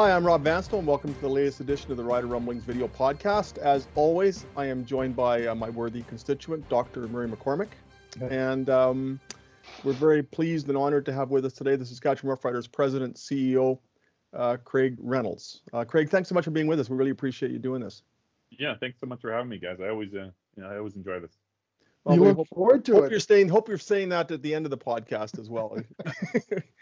Hi, I'm Rob Vanstone. And welcome to the latest edition of the Rider Rumblings video podcast. As always, I am joined by uh, my worthy constituent, Dr. Murray McCormick. And um, we're very pleased and honored to have with us today the Saskatchewan Roughriders President, CEO, uh, Craig Reynolds. Uh, Craig, thanks so much for being with us. We really appreciate you doing this. Yeah, thanks so much for having me, guys. I always, uh, you know, I always enjoy this. Well, you we look hope, forward to hope it. you're staying. Hope you're saying that at the end of the podcast as well.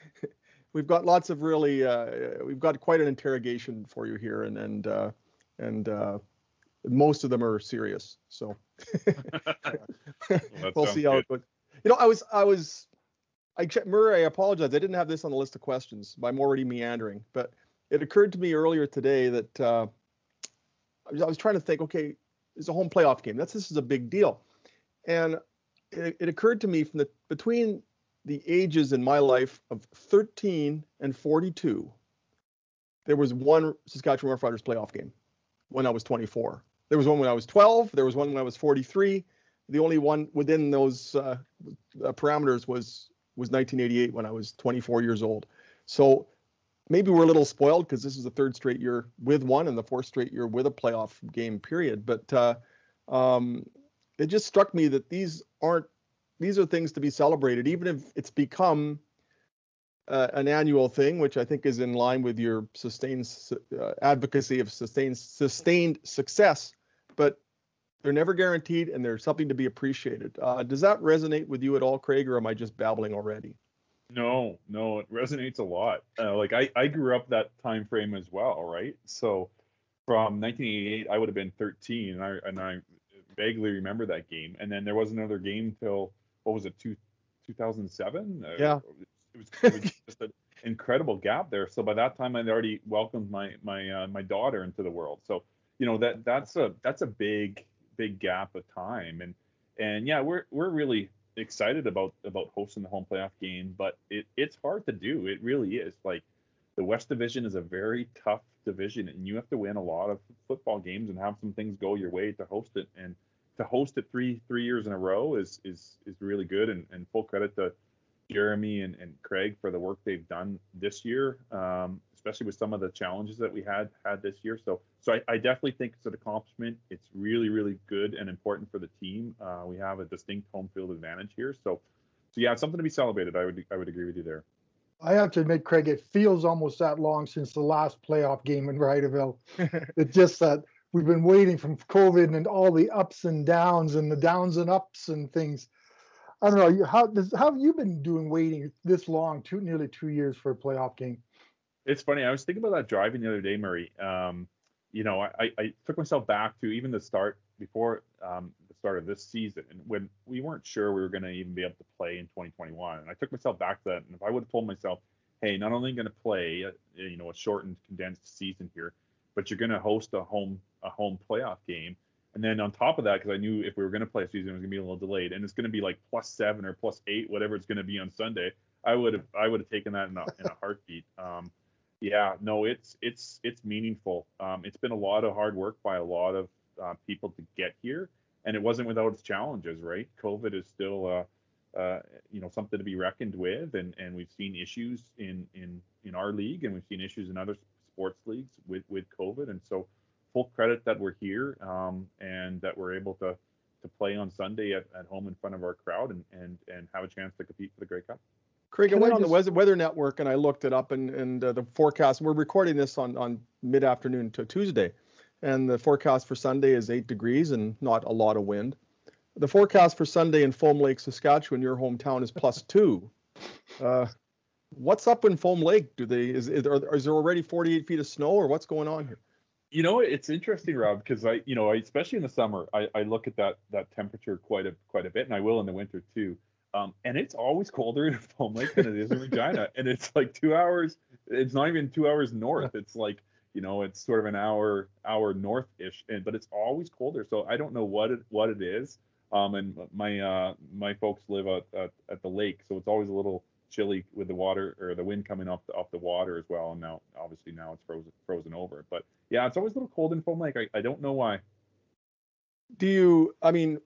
we've got lots of really. Uh, we've got quite an interrogation for you here, and and uh, and uh, most of them are serious. So that we'll see how good. it goes. You know, I was I was I checked Murray. I apologize. I didn't have this on the list of questions. But I'm already meandering. But it occurred to me earlier today that uh, I, was, I was trying to think. Okay, it's a home playoff game. That's this is a big deal, and it, it occurred to me from the between the ages in my life of 13 and 42, there was one Saskatchewan Roughriders playoff game when I was 24. There was one when I was 12. There was one when I was 43. The only one within those uh, uh, parameters was was 1988 when I was 24 years old. So maybe we're a little spoiled because this is the third straight year with one and the fourth straight year with a playoff game period. But uh, um, it just struck me that these aren't these are things to be celebrated, even if it's become uh, an annual thing, which I think is in line with your sustained uh, advocacy of sustained sustained success. But they're never guaranteed, and they're something to be appreciated. Uh, does that resonate with you at all, Craig, or am I just babbling already? No, no, it resonates a lot. Uh, like I, I grew up that time frame as well, right? So from 1988, I would have been 13, and I and I vaguely remember that game. And then there was another game till what was it, two, 2007? Uh, Yeah. It was, it was just an incredible gap there. So by that time, I'd already welcomed my my uh, my daughter into the world. So you know that that's a that's a big big gap of time. And and yeah, we're we're really excited about about hosting the home playoff game, but it it's hard to do. It really is. Like the West Division is a very tough division, and you have to win a lot of football games and have some things go your way to host it. And to host it three three years in a row is is is really good. And, and full credit to Jeremy and, and Craig for the work they've done this year, um, especially with some of the challenges that we had had this year. So so I, I definitely think it's an accomplishment. It's really really good and important for the team. Uh, we have a distinct home field advantage here. So so yeah, it's something to be celebrated. I would I would agree with you there. I have to admit, Craig, it feels almost that long since the last playoff game in Riderville. it's just that we've been waiting from COVID and all the ups and downs and the downs and ups and things. I don't know. How does how have you been doing waiting this long, two nearly two years for a playoff game? It's funny. I was thinking about that driving the other day, Murray. Um, you know, I, I- I took myself back to even the start before um, the start of this season, and when we weren't sure we were going to even be able to play in 2021. And I took myself back to that. And if I would have told myself, hey, not only going to play, uh, you know, a shortened, condensed season here, but you're going to host a home a home playoff game. And then on top of that, because I knew if we were going to play a season, it was going to be a little delayed, and it's going to be like plus seven or plus eight, whatever it's going to be on Sunday. I would have I would have taken that in a, in a heartbeat. Um, yeah, no, it's it's it's meaningful. Um, it's been a lot of hard work by a lot of uh, people to get here, and it wasn't without its challenges, right? COVID is still, uh, uh, you know, something to be reckoned with, and and we've seen issues in in in our league, and we've seen issues in other sports leagues with with COVID, and so full credit that we're here um, and that we're able to to play on Sunday at, at home in front of our crowd and and and have a chance to compete for the Grey Cup. Craig, I went I on the weather, weather network and I looked it up and, and uh, the forecast, we're recording this on, on mid afternoon to Tuesday. And the forecast for Sunday is eight degrees and not a lot of wind. The forecast for Sunday in Foam Lake, Saskatchewan, your hometown, is plus two. Uh, what's up in Foam Lake? Do they, is, is, there, is there already 48 feet of snow or what's going on here? You know, it's interesting, Rob, because I, you know, I, especially in the summer, I, I look at that that temperature quite a quite a bit, and I will in the winter too. Um, and it's always colder in Foam Lake than it is in Regina, and it's like two hours. It's not even two hours north. It's like you know, it's sort of an hour hour north-ish, and but it's always colder. So I don't know what it what it is. Um, and my uh, my folks live at, at at the lake, so it's always a little chilly with the water or the wind coming off the off the water as well. And now obviously now it's frozen frozen over. But yeah, it's always a little cold in Foam Lake. I, I don't know why. Do you, I mean,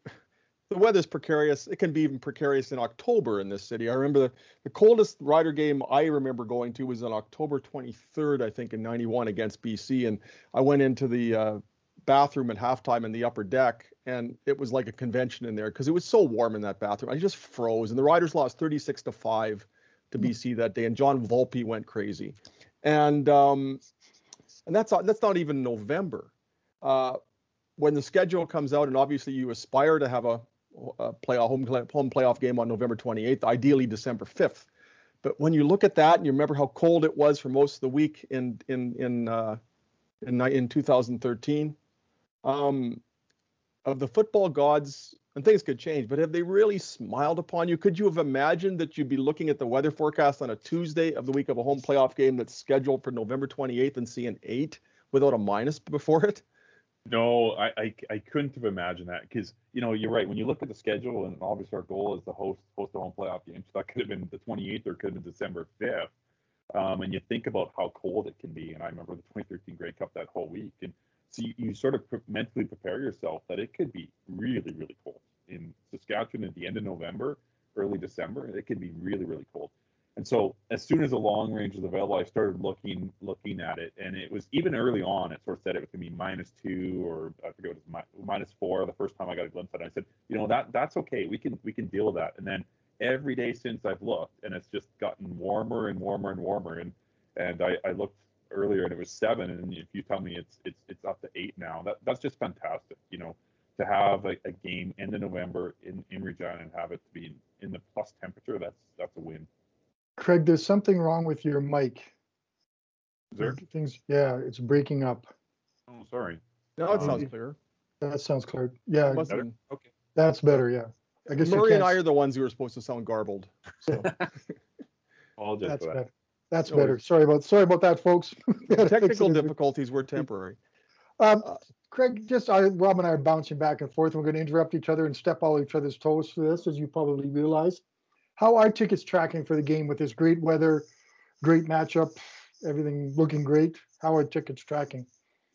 the weather's precarious. It can be even precarious in October in this city. I remember the, the coldest Rider game I remember going to was on October 23rd, I think, in '91 against BC, and I went into the uh, bathroom at halftime in the upper deck, and it was like a convention in there because it was so warm in that bathroom. I just froze, and the Riders lost 36 to five to Hmm. BC that day, and Jon Volpe went crazy, and um, and that's that's not even November. Uh, when the schedule comes out, and obviously you aspire to have a, a playoff home home playoff game on November 28th, ideally December 5th. But when you look at that and you remember how cold it was for most of the week in in in uh, in, in 2013, um, of the football gods, and things could change, but have they really smiled upon you? Could you have imagined that you'd be looking at the weather forecast on a Tuesday of the week of a home playoff game that's scheduled for November 28th and see an eight without a minus before it? No, I, I, I couldn't have imagined that because you know you're right. When you look at the schedule, and obviously our goal is to host host a home playoff game, so that could have been the 28th or could have been December 5th. Um, and you think about how cold it can be, and I remember the 2013 Grey Cup that whole week, and so you, you sort of mentally prepare yourself that it could be really really cold in Saskatchewan at the end of November, early December. It could be really really cold. And so as soon as the long range was available, I started looking looking at it, and it was even early on. It sort of said it was going to be minus two, or I forget what it was, mi- minus four. The first time I got a glimpse at it, I said, you know, that that's okay. We can we can deal with that. And then every day since I've looked, and it's just gotten warmer and warmer and warmer. And and I, I looked earlier, and it was seven. And if you tell me it's it's it's up to eight now, that that's just fantastic. You know, to have a, a game end of November in in Regina and have it to be in the plus temperature, that's that's a win. Craig, there's something wrong with your mic. Is there? Things, yeah, it's breaking up. Oh, sorry. No, it Um, sounds clear. That sounds clear. Yeah, Must better? Okay. that's better. Yeah. I guess you Murray and I are the ones who are supposed to sound garbled. So Apologize That's for that. better. That's No better. worries. Sorry about sorry about that, folks. We had to fix technical it as we- difficulties were temporary. Um, Uh, Craig, just I, Rob and I are bouncing back and forth. We're going to interrupt each other and step all each other's toes for this, as you probably realize. How are tickets tracking for the game with this great weather, great matchup, everything looking great? How are tickets tracking?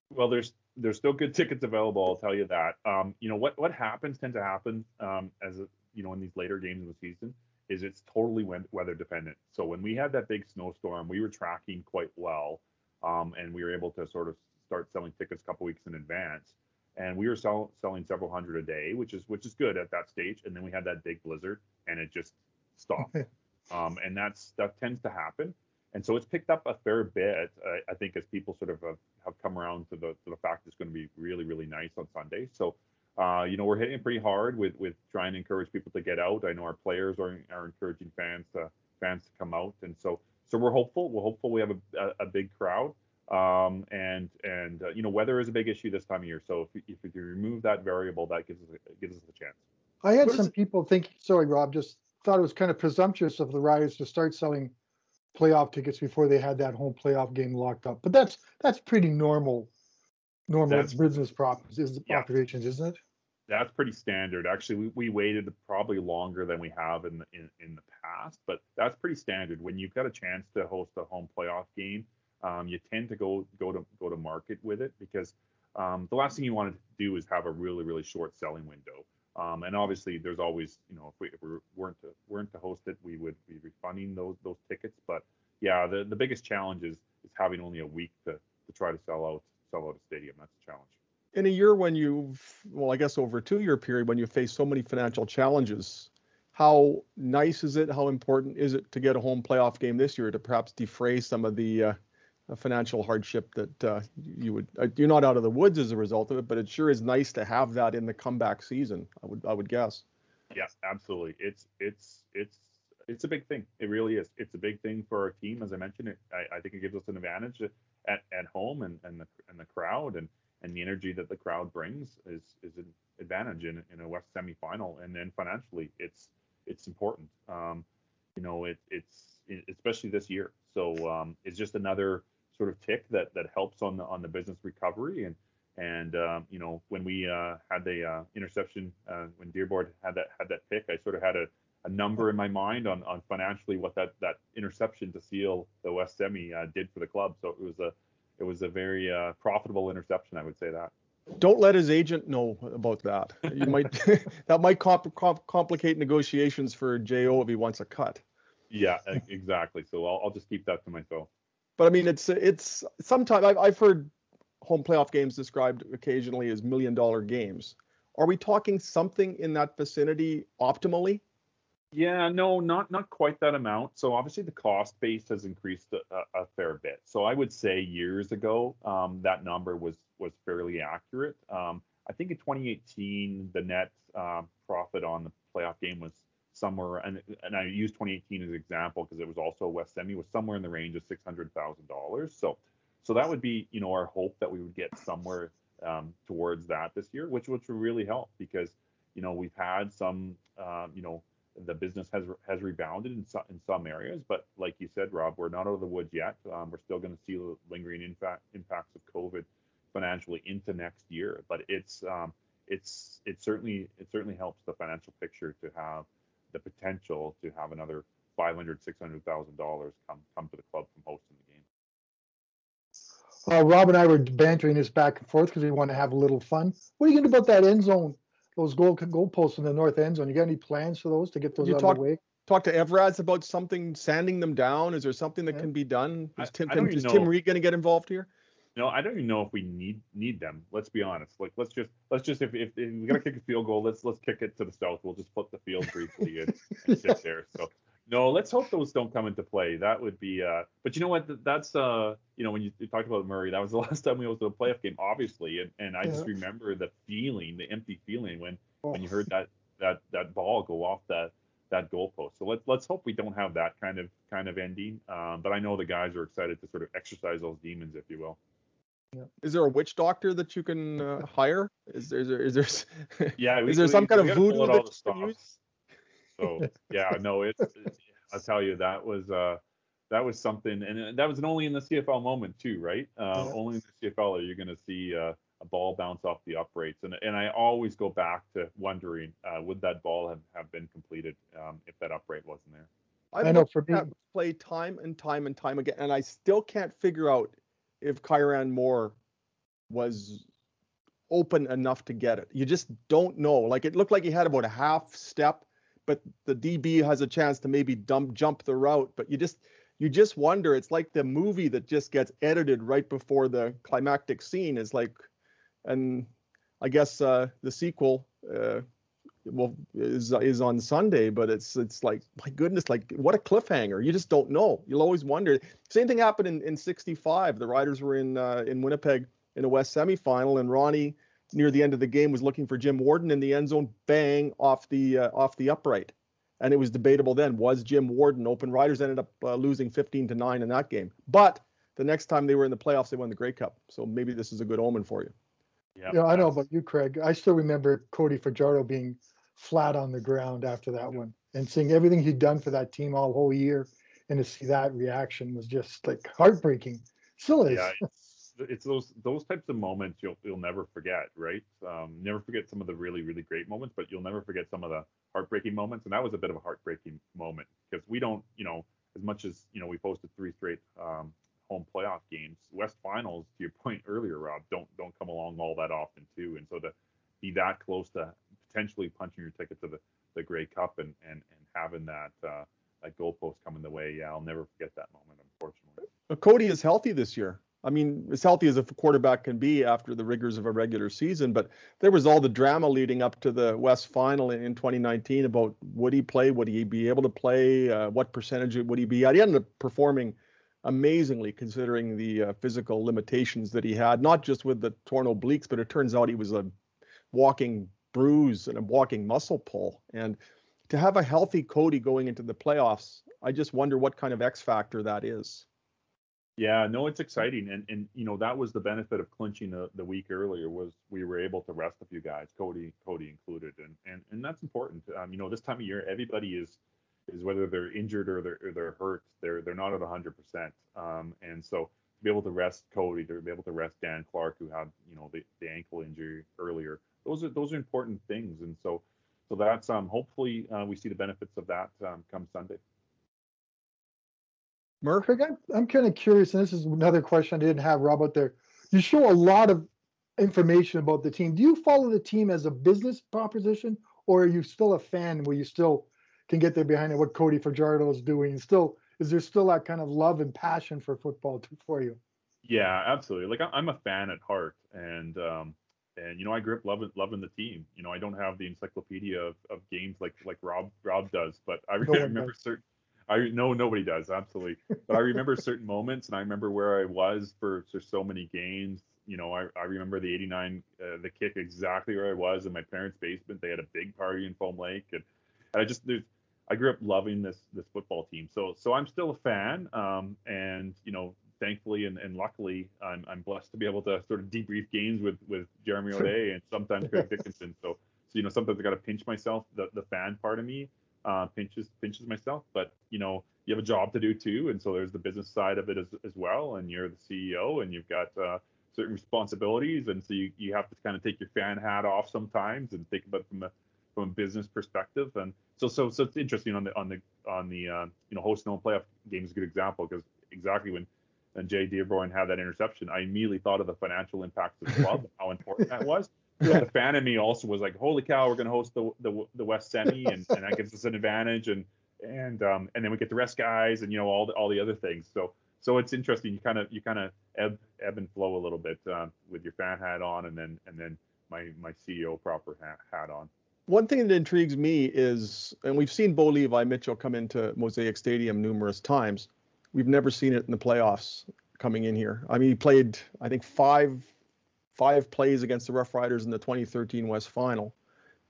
Well, there's there's still good tickets available. I'll tell you that. Um, you know what what happens tend to happen um, as a, you know in these later games of the season is it's totally weather dependent. So when we had that big snowstorm, we were tracking quite well, um, and we were able to sort of start selling tickets a couple weeks in advance. And we were sell, selling several hundred a day, which is which is good at that stage. And then we had that big blizzard, and it just stopped. um, and that's that tends to happen. And so it's picked up a fair bit, uh, I think, as people sort of have, have come around to the to the fact it's going to be really really nice on Sunday. So, uh, you know, we're hitting pretty hard with with trying to encourage people to get out. I know our players are are encouraging fans to fans to come out, and so so we're hopeful. We're hopeful we have a, a, a big crowd. Um, and and uh, you know, weather is a big issue this time of year. So if, if you remove that variable, that gives us a, gives us a chance. I had some it- people think, sorry, Rob, just thought it was kind of presumptuous of the Riders to start selling playoff tickets before they had that home playoff game locked up. But that's that's pretty normal, normal That's- business problems, is Yeah. operations, isn't it? That's pretty standard. Actually, we, we waited probably longer than we have in, the, in in the past, but that's pretty standard. When you've got a chance to host a home playoff game, um, you tend to go go to go to market with it because um, the last thing you want to do is have a really really short selling window. Um, and obviously, there's always you know if we, if we weren't to weren't to host it, we would be refunding those those tickets. But yeah, the the biggest challenge is is having only a week to to try to sell out sell out a stadium. That's a challenge. In a year when you've, well, I guess over a two-year period when you face so many financial challenges, how nice is it? How important is it to get a home playoff game this year to perhaps defray some of the uh, financial hardship that uh, you would? Uh, you're not out of the woods as a result of it, but it sure is nice to have that in the comeback season. I would, I would guess. Yeah, absolutely. It's it's it's it's a big thing. It really is. It's a big thing for our team. As I mentioned, it I, I think it gives us an advantage at, at home and, and the and the crowd and, and the energy that the crowd brings is is an advantage in, in a West semifinal. And then financially, it's it's important. Um, you know, it it's it, especially this year. So um, it's just another sort of tick that that helps on the on the business recovery and and um, you know when we uh, had the uh, interception uh, when Dearborn had that had that pick, I sort of had a, a number in my mind on, on financially what that that interception to seal the West Semi uh, did for the club. So it was a it was a very uh, profitable interception, I would say that. Don't let his agent know about that. You might that might comp, comp, complicate negotiations for Jo if he wants a cut. Yeah, exactly. So I'll, I'll just keep that to myself. But I mean, it's it's sometimes I've, I've heard home playoff games described occasionally as million dollar games. Are we talking something in that vicinity optimally? Yeah, no, not not quite that amount. So obviously the cost base has increased a, a, fair bit. So I would say years ago um, that number was was fairly accurate. Um, I think in 2018 the net uh, profit on the playoff game was somewhere, and and I use 2018 as an example because it was also a West Semi was somewhere in the range of six hundred thousand dollars. So so that would be you know our hope that we would get somewhere um, towards that this year, which which would really help because you know we've had some um, you know the business has has rebounded in some in some areas, but like you said, Rob, we're not out of the woods yet. Um, we're still going to see the lingering impact, impacts of COVID financially into next year. But it's um, it's it certainly it certainly helps the financial picture to have the potential to have another five hundred six hundred thousand dollars come come to the club from hosting the game. Uh, Rob and I were bantering this back and forth because we want to have a little fun. What are you going to do about that end zone those goal goal posts in the north end zone. You got any plans for those to get those You out talk- of the way? Talk to Evraz about something, sanding them down. Is there something that Yeah. can be done? I- Is Tim, I don't Tim even is Tim. Reid going to get involved here? No, I don't even know if we need need them. Let's be honest. Like let's just let's just if if, if we gotta kick a field goal, let's let's kick it to the south. We'll just flip the field briefly and, and sit there. So no, let's hope those don't come into play. That would be uh but you know what that's uh you know when you, you talked about Murray, that was the last time we went to a playoff game, obviously. And and I just remember the feeling, the empty feeling when Oh, when you heard that that that ball go off that that goalpost. So let's let's hope we don't have that kind of kind of ending. Um, but I know the guys are excited to sort of exercise those demons, if you will. Yeah. Is there a witch doctor that you can uh, hire? Is there is there, is there s- Yeah, Is there some kind of voodoo that you can use? Stops. So yeah, no, it's, it's I'll tell you that was uh that was something, and uh, that was only in the CFL moment too, right? Uh, Yeah. Only in the CFL are you going to see uh, a ball bounce off the uprights, and and I always go back to wondering uh, would that ball have, have been completed um, if that upright wasn't there? I've I know for at me- that play time and time and time again, and I still can't figure out if Kyran Moore was open enough to get it. You just don't know. Like it looked like he had about a half step, but the DB has a chance to maybe dump jump the route. But you just you just wonder. It's like the movie that just gets edited right before the climactic scene is like, and I guess uh, the sequel. Uh, well is is on Sunday, but it's it's like my goodness, like what a cliffhanger. You just don't know. You'll always wonder. Same thing happened in in '65. The Riders were in uh, in Winnipeg in a West semifinal, and Ronnie near the end of the game was looking for Jim Worden in the end zone, bang off the uh, off the upright, and it was debatable then was Jim Worden open. Riders ended up uh, losing 15 to nine in that game, but the next time they were in the playoffs, they won the Grey Cup. So maybe this is a good omen for you. Yeah, Yeah, I know about you, Craig. I still remember Cody Fajardo being flat on the ground after that one and seeing everything he'd done for that team all whole year and to see that reaction was just like heartbreaking. Still is. yeah, it's, those those types of moments you'll you'll never forget, right? Um, never forget some of the really really great moments, but you'll never forget some of the heartbreaking moments. And that was a bit of a heartbreaking moment because we don't, you know, as much as you know, we posted three straight um, home playoff games. West Finals, to your point earlier, Rob, don't don't come along all that often too. And so to be that close to potentially punching your ticket to the the Grey Cup and and and having that uh, that goalpost coming the way, yeah, I'll never forget that moment, unfortunately. Cody is healthy this year. I mean, as healthy as a quarterback can be after the rigors of a regular season, but there was all the drama leading up to the West Final in, in 2019 about would he play, would he be able to play, uh, what percentage would he be at. He ended up performing amazingly considering the uh, physical limitations that he had, not just with the torn obliques, but it turns out he was a walking bruise and a walking muscle pull. And to have a healthy Cody going into the playoffs, I just wonder what kind of X factor that is. Yeah, no, it's exciting, and and you know that was the benefit of clinching the, the week earlier was we were able to rest a few guys, Cody Cody included, and and and that's important. Um, you know, this time of year, everybody is is whether they're injured or they're or they're hurt, they're they're not at 100 percent. Um, and so to be able to rest Cody, to be able to rest Dan Clark, who had you know the, the ankle injury earlier, those are those are important things, and so so that's um hopefully uh, we see the benefits of that um, come Sunday. Murph? Craig, I'm, I'm kind of curious, and this is another question I didn't have Rob out there. You show a lot of information about the team. Do you follow the team as a business proposition, or are you still a fan where you still can get there behind it, what Cody Fajardo is doing? Still, is there still that kind of love and passion for football to, for you? Yeah, absolutely. Like I'm a fan at heart, and um, and you know I grew up loving loving the team. You know I don't have the encyclopedia of, of games like like Rob Rob does, but I No remember certain. I no nobody does absolutely, but I remember certain moments, and I remember where I was for, for so many games. You know, I, I remember the '89 uh, the kick exactly where I was in my parents' basement. They had a big party in Foam Lake, and, and I just there's I grew up loving this this football team. So so I'm still a fan, um, and you know thankfully and, and luckily I'm, I'm blessed to be able to sort of debrief games with with Jeremy O'Day and sometimes Craig Dickenson. So so you know sometimes I got to pinch myself. The the fan part of me uh, pinches pinches myself, but you know you have a job to do too, and so there's the business side of it as as well. And you're the CEO, and you've got uh, certain responsibilities, and so you, you have to kind of take your fan hat off sometimes and think about from a from a business perspective. And so so so it's interesting on the on the on the uh, you know host no playoff game is a good example because exactly when and Jay Dearborn had that interception, I immediately thought of the financial impact of the club, how important that was. Yeah. The fan in me also was like, "Holy cow, we're going to host the, the the West Semi, and, and that gives us an advantage." And and um and then we get the rest guys, and you know all the all the other things. So so it's interesting. You kind of you kind of ebb ebb and flow a little bit um, with your fan hat on, and then and then my my CEO proper hat, hat on. One thing that intrigues me is, and we've seen Bo Levi Mitchell come into Mosaic Stadium numerous times. We've never seen it in the playoffs coming in here. I mean, he played, I think, five five plays against the Rough Riders in the 2013 West Final.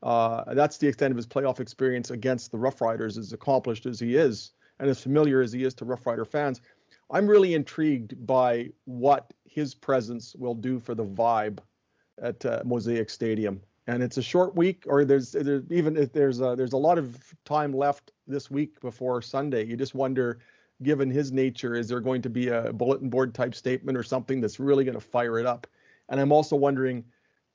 Uh, that's the extent of his playoff experience against the Rough Riders, as accomplished as he is, and as familiar as he is to Rough Rider fans. I'm really intrigued by what his presence will do for the vibe at uh, Mosaic Stadium. And it's a short week, or there's, there's even if there's a, there's a lot of time left this week before Sunday. You just wonder, given his nature, is there going to be a bulletin board type statement or something that's really going to fire it up? And I'm also wondering,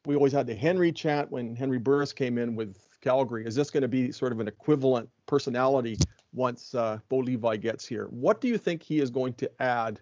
we always had the Henry chat when Henry Burris came in with Calgary. Is this going to be sort of an equivalent personality once uh, Bo Levi gets here? What do you think he is going to add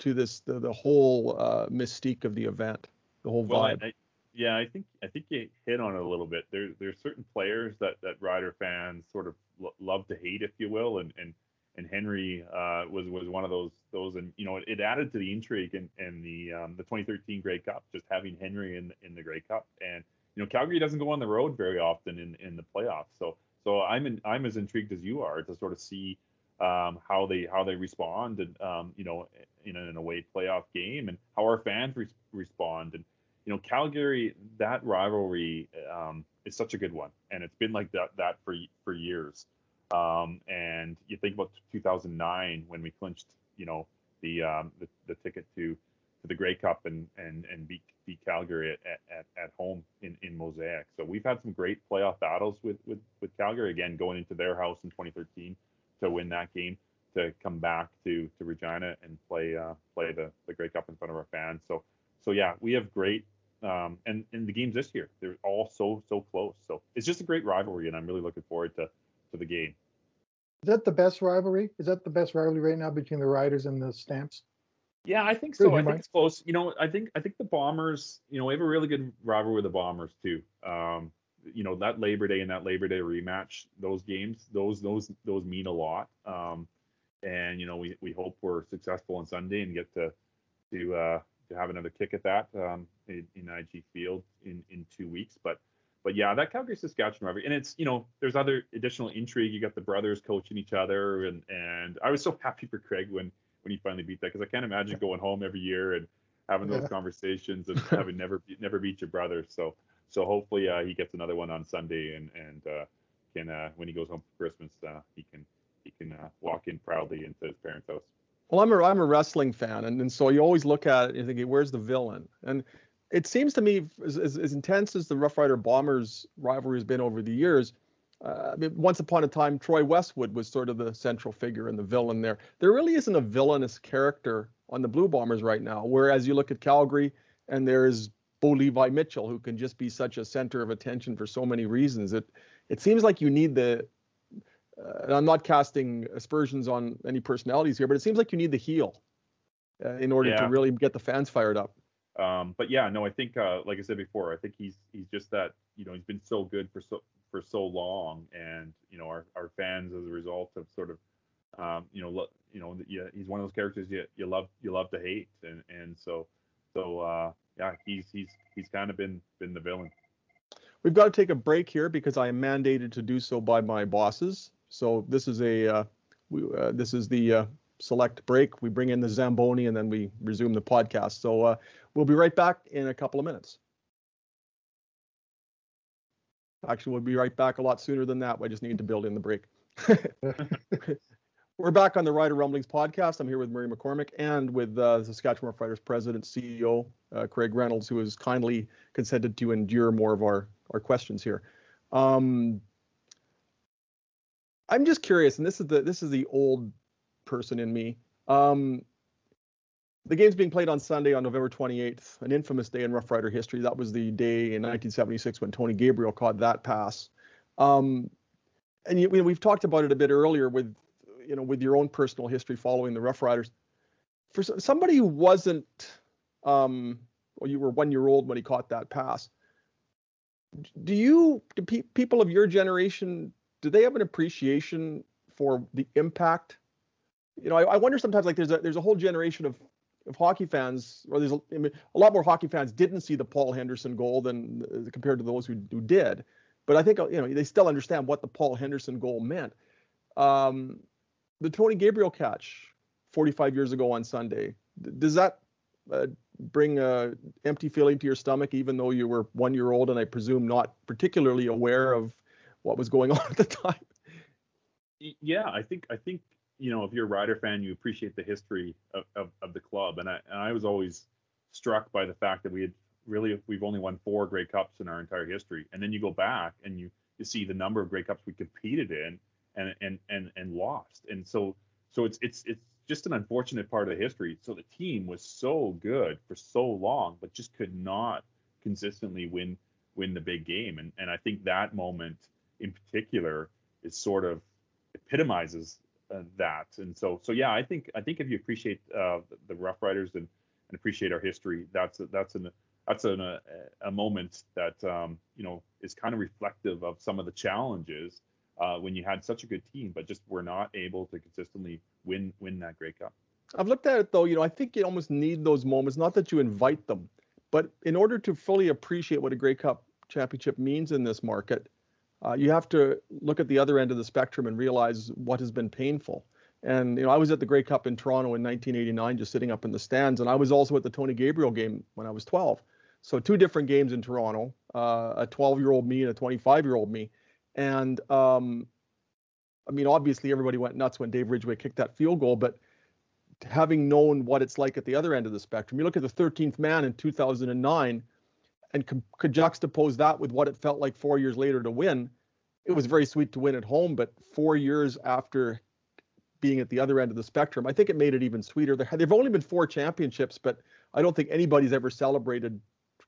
to this the, the whole uh, mystique of the event, the whole Well, vibe? I, yeah, I think I think you hit on it a little bit. There there's certain players that that Rider fans sort of lo- love to hate, if you will, and and and Henry uh, was was one of those those, and you know it, it added to the intrigue in, in the um, the 2013 Grey Cup, just having Henry in in the Grey Cup, and you know Calgary doesn't go on the road very often in in the playoffs, so so I'm in, I'm as intrigued as you are to sort of see um, how they how they respond and um, you know in an away playoff game and how our fans re- respond. And you know Calgary that rivalry um, is such a good one. And it's been like that that for for years um, and you think about 2009 when we clinched you know the um, the, the ticket to to the Grey Cup and and and beat beat Calgary at, at, at home in, in Mosaic. So we've had some great playoff battles with, with with Calgary again going into their house in 2013 to win that game to come back to to Regina and play uh, play the the Grey Cup in front of our fans. So so yeah, we have great um, and and the games this year they're all so so close. So it's just a great rivalry, and I'm really looking forward to to the game. Is that the best rivalry? Is that the best rivalry right now between the Riders and the Stamps? Yeah, I think so. I think it's close. You know, I think I think the Bombers. You know, we have a really good rivalry with the Bombers too. Um, you know, that Labor Day and that Labor Day rematch, those games, those those those mean a lot. Um, and you know, we we hope we're successful on Sunday and get to to uh, to have another kick at that um, in, in IG Field in in two weeks. But but yeah, that Calgary Saskatchewan rivalry, and it's you know, there's other additional intrigue. You got the brothers coaching each other, and and I was so happy for Craig when when he finally beat that because I can't imagine going home every year and having those Yeah. conversations and having never be- never beat your brother. So so hopefully uh, he gets another one on Sunday and and uh, can uh, when he goes home for Christmas uh, he can he can uh, walk in proudly into his parents' house. Well, I'm a I'm a wrestling fan, and, and so you always look at it and you think, where's the villain? And it seems to me, as, as, as intense as the Rough Rider Bombers rivalry has been over the years, uh, I mean, once upon a time, Troy Westwood was sort of the central figure and the villain there. There really isn't a villainous character on the Blue Bombers right now. Whereas you look at Calgary, and there's Bo Levi Mitchell, who can just be such a center of attention for so many reasons. It it seems like you need the uh, and I'm not casting aspersions on any personalities here, but it seems like you need the heel uh, in order to really get the fans fired up. Um, but yeah, no, I think uh, like I said before, I think he's he's just that you know he's been so good for so for so long, and you know our, our fans as a result have sort of um, you know lo- you know yeah, he's one of those characters you, you love you love to hate, and and so so uh, yeah, he's he's he's kind of been been the villain. We've got to take a break here because I am mandated to do so by my bosses. So this is a uh, we, uh, this is the uh, select break. We bring in the Zamboni and then we resume the podcast. So uh, we'll be right back in a couple of minutes. Actually, we'll be right back a lot sooner than that. I just need to build in the break. We're back on the Rider Rumblings podcast. I'm here with Murray McCormick and with uh, the Saskatchewan Roughriders President, CEO uh, Craig Reynolds, who has kindly consented to endure more of our, our questions here. Um, I'm just curious, and this is the this is the old person in me. Um, the game's being played on Sunday on November 28th, an infamous day in Rough Rider history. That was the day in 1976 when Tony Gabriel caught that pass. Um, and you, know, we've talked about it a bit earlier with you know with your own personal history following the Rough Riders. For somebody who wasn't, um, well, you were one year old when he caught that pass. Do you, do pe- people of your generation, do they have an appreciation for the impact? You know, I, I wonder sometimes like there's a there's a whole generation of of hockey fans, or there's a, I mean, a lot more hockey fans didn't see the Paul Henderson goal than uh, compared to those who, who did. But I think you know they still understand what the Paul Henderson goal meant. Um, the Tony Gabriel catch 45 years ago on Sunday, does that uh, bring a empty feeling to your stomach, even though you were one year old and I presume not particularly aware of what was going on at the time? Yeah, I think I think you know if you're a Rider fan, you appreciate the history of, of, of the club, and I and I was always struck by the fact that we had really we've only won four Grey Cups in our entire history, and then you go back and you you see the number of Grey Cups we competed in and and and and lost, and so so it's it's it's just an unfortunate part of the history. So the team was so good for so long, but just could not consistently win win the big game, and and I think that moment in particular is sort of epitomizes that. And so, so yeah, I think I think if you appreciate uh, the, the Rough Riders and, and appreciate our history, that's a, that's an that's an, a, a moment that um, you know is kind of reflective of some of the challenges uh, when you had such a good team, but just were not able to consistently win win that Grey Cup. I've looked at it though, you know, I think you almost need those moments, not that you invite them, but in order to fully appreciate what a Grey Cup championship means in this market, uh, you have to look at the other end of the spectrum and realize what has been painful. And you know, I was at the Grey Cup in Toronto in 1989, just sitting up in the stands, and I was also at the Tony Gabriel game when I was 12. So two different games in Toronto, uh, a 12-year-old me and a 25-year-old me. And um, I mean, obviously everybody went nuts when Dave Ridgway kicked that field goal, but having known what it's like at the other end of the spectrum, you look at the 13th man in 2009 and com- could juxtapose that with what it felt like four years later to win. It was very sweet to win at home, but four years after being at the other end of the spectrum, I think it made it even sweeter. There have only been four championships, but I don't think anybody's ever celebrated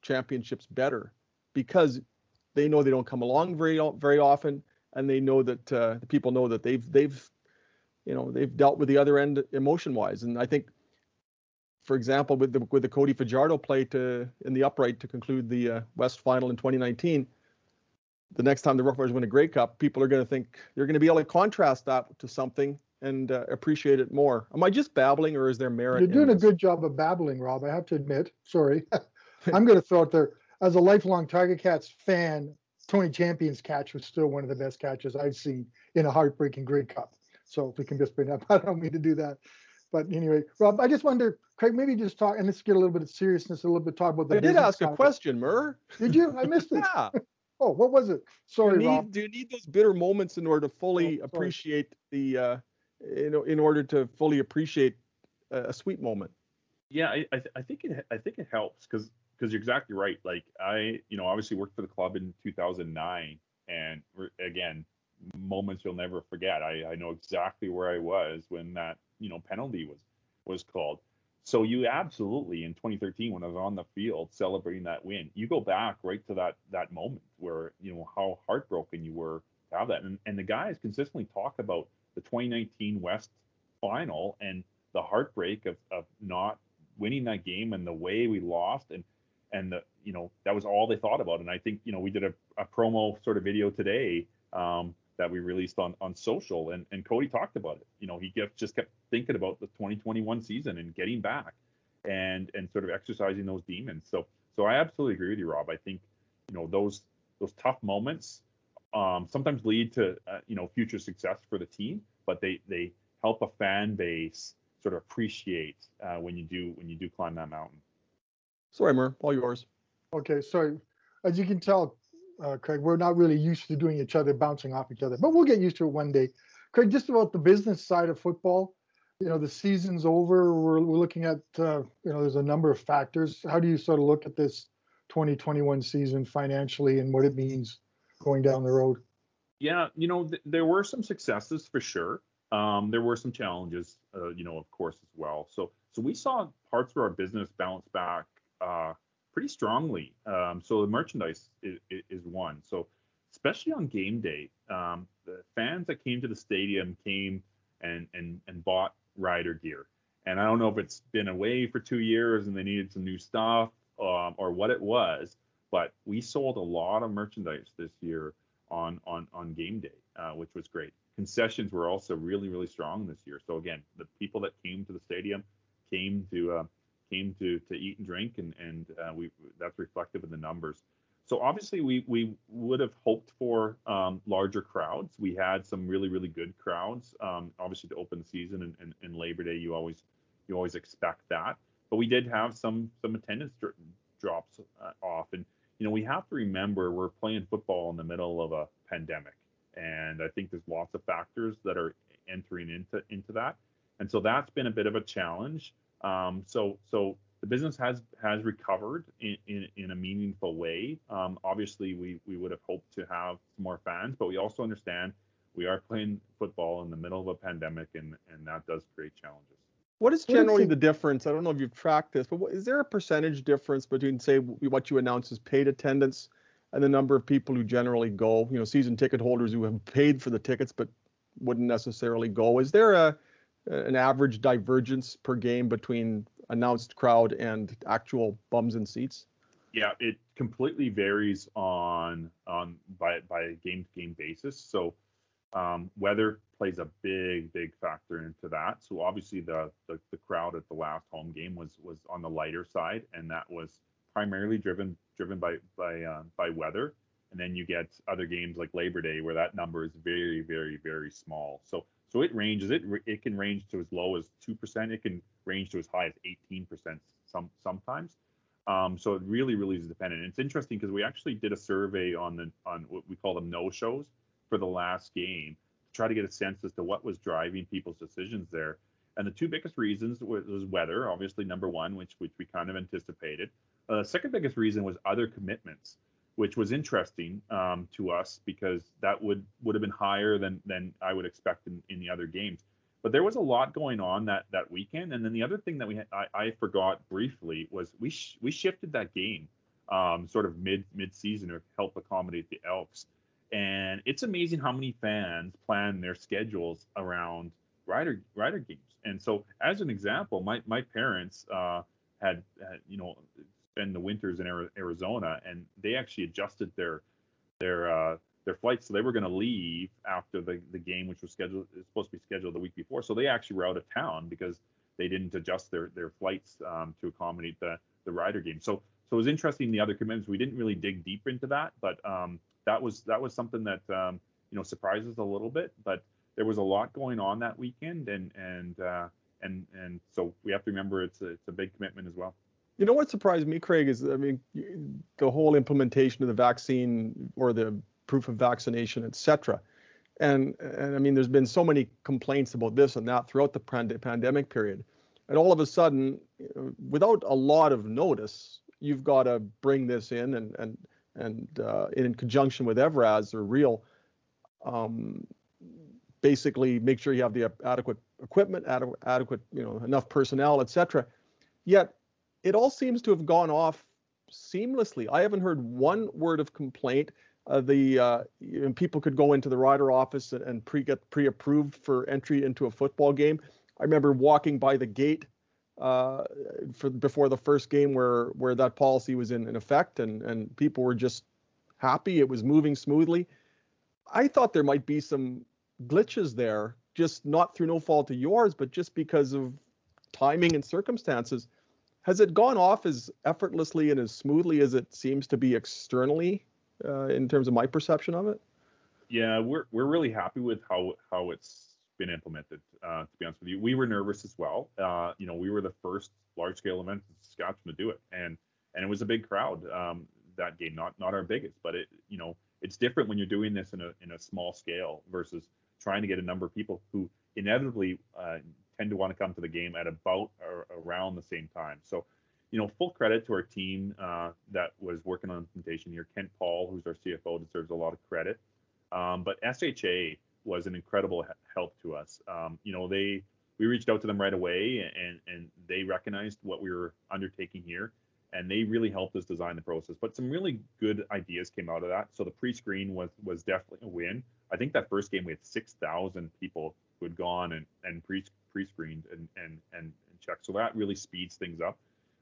championships better because they know they don't come along very very often, and they know that uh, the people know that they've they've you know they've dealt with the other end emotion wise, and I think for example, with the with the Cody Fajardo play to in the upright to conclude the uh, West Final in 2019, the next time the Rough Riders win a Grey Cup, people are going to think they're going to be able to contrast that to something and uh, appreciate it more. Am I just babbling, or is there merit? You're doing a good job of babbling, Rob. I have to admit. Sorry, I'm going to throw it there. As a lifelong Tiger Cats fan, Tony Champion's catch was still one of the best catches I've seen in a heartbreaking Grey Cup. So if we can just bring up, I don't mean to do that. But anyway, Rob, I just wonder, Craig, maybe just talk, and let's get a little bit of seriousness, a little bit talk about the. I did ask a question, Mur. Did you? I missed it. yeah. oh, what was it? Sorry, do you, need, Rob. do you need those bitter moments in order to fully Oh, appreciate the, uh, you know, in order to fully appreciate a, a sweet moment? Yeah, I I, th- I think it I think it helps because because you're exactly right. Like I you know obviously worked for the club in 2009, and re- again moments you'll never forget. I I know exactly where I was when that you know penalty was was called. So you absolutely in 2013 when I was on the field celebrating that win, you go back right to that that moment where you know how heartbroken you were to have that, and and the guys consistently talk about the 2019 West final and the heartbreak of of not winning that game and the way we lost and and the you know that was all they thought about. And I think you know we did a, a promo sort of video today um, that we released on on social, and and Cody talked about it. You know he kept, just kept thinking about the 2021 season and getting back, and and sort of exercising those demons. So so I absolutely agree with you, Rob. I think you know those those tough moments um, sometimes lead to uh, you know future success for the team, but they they help a fan base sort of appreciate uh, when you do when you do climb that mountain. Sorry, Mer, all yours. Okay, so as you can tell, uh, Craig, we're not really used to doing each other bouncing off each other, but we'll get used to it one day. Craig, just about the business side of football, you know, the season's over. We're, we're looking at, uh, you know, there's a number of factors. How do you sort of look at this 2021 season financially and what it means going down the road? Yeah, you know, th- there were some successes for sure. Um, there were some challenges, uh, you know, of course, as well. So, so we saw parts of our business bounce back uh, pretty strongly. Um, so the merchandise is, is, one. So especially on game day, um, the fans that came to the stadium came and and and bought rider gear. And I don't know if it's been away for two years and they needed some new stuff um, or what it was, but we sold a lot of merchandise this year on on on game day, uh, which was great. Concessions were also really really strong this year. So again, the people that came to the stadium came to uh, came to to eat and drink, and and uh, we that's reflective in the numbers. So obviously we we would have hoped for um, larger crowds. We had some really really good crowds. Um, obviously to open the season and, and, and, Labor Day, you always you always expect that. But we did have some some attendance dr- drops uh, off, and you know we have to remember we're playing football in the middle of a pandemic, and I think there's lots of factors that are entering into into that, and so that's been a bit of a challenge. Um, so so the business has has recovered in, in, in a meaningful way. Um, obviously, we we would have hoped to have more fans, but we also understand we are playing football in the middle of a pandemic, and and that does create challenges. What is generally the difference? I don't know if you've tracked this, but what, is there a percentage difference between, say, what you announce as paid attendance and the number of people who generally go? You know, season ticket holders who have paid for the tickets but wouldn't necessarily go. Is there a an average divergence per game between announced crowd and actual bums and seats? Yeah, it completely varies on on by by game to game basis. So um, weather plays a big big factor into that. So obviously the, the, the crowd at the last home game was was on the lighter side, and that was primarily driven driven by by uh, by weather. And then you get other games like Labor Day where that number is very very very small. So so it ranges. It it can range to as low as two percent. It can range to as high as eighteen percent some sometimes. Um, so it really really is dependent. And it's interesting because we actually did a survey on the on what we call them no shows for the last game to try to get a sense as to what was driving people's decisions there. And the two biggest reasons was, weather, obviously number one, which which we kind of anticipated. Uh, second biggest reason was other commitments which was interesting um, to us because that would would have been higher than than I would expect in, in the other games. But there was a lot going on that that weekend, and then the other thing that we had, I, I forgot briefly was we sh- we shifted that game um, sort of mid mid season to help accommodate the Elks, and it's amazing how many fans plan their schedules around rider rider games. And so, as an example, my my parents uh, had, had you know spend the winters in Arizona, and they actually adjusted their their uh, their flights. So they were going to leave after the, the game, which was scheduled was supposed to be scheduled the week before. So they actually were out of town because they didn't adjust their their flights um, to accommodate the the rider game. So so it was interesting the other commitments. We didn't really dig deep into that, but um, that was that was something that um, you know surprises a little bit. But there was a lot going on that weekend, and and uh, and and so we have to remember it's a, it's a big commitment as well. You know what surprised me, Craig, is I mean the whole implementation of the vaccine or the proof of vaccination, et cetera. And and I mean, there's been so many complaints about this and that throughout the pand- pandemic period, and all of a sudden, without a lot of notice, you've got to bring this in and and and uh, in conjunction with Evraz or Real, um, basically make sure you have the adequate equipment, adequate, adequate you know enough personnel, et cetera. Yet it all seems to have gone off seamlessly. I haven't heard one word of complaint. Uh, the uh, people could go into the rider office and, and pre get pre-approved for entry into a football game. I remember walking by the gate uh, for before the first game where where that policy was in, in effect and and people were just happy it was moving smoothly. I thought there might be some glitches there, just not through no fault of yours, but just because of timing and circumstances. Has it gone off as effortlessly and as smoothly as it seems to be externally uh, in terms of my perception of it? Yeah, we're we're really happy with how how it's been implemented. Uh, to be honest with you, we were nervous as well. Uh, you know, we were the first large scale event in Saskatchewan to do it, and and it was a big crowd um, that game. Not not our biggest, but it you know it's different when you're doing this in a in a small scale versus trying to get a number of people who inevitably uh, tend to want to come to the game at about or around the same time. So, you know, full credit to our team uh, that was working on implementation here. Kent Paul, who's our CFO, deserves a lot of credit. Um, but SHA was an incredible help to us. Um, you know, they we reached out to them right away, and and they recognized what we were undertaking here, and they really helped us design the process. But some really good ideas came out of that. So the pre-screen was was definitely a win. I think that first game we had 6,000 people who had gone and and pre pre-screened and and and, checked. So that really speeds things up.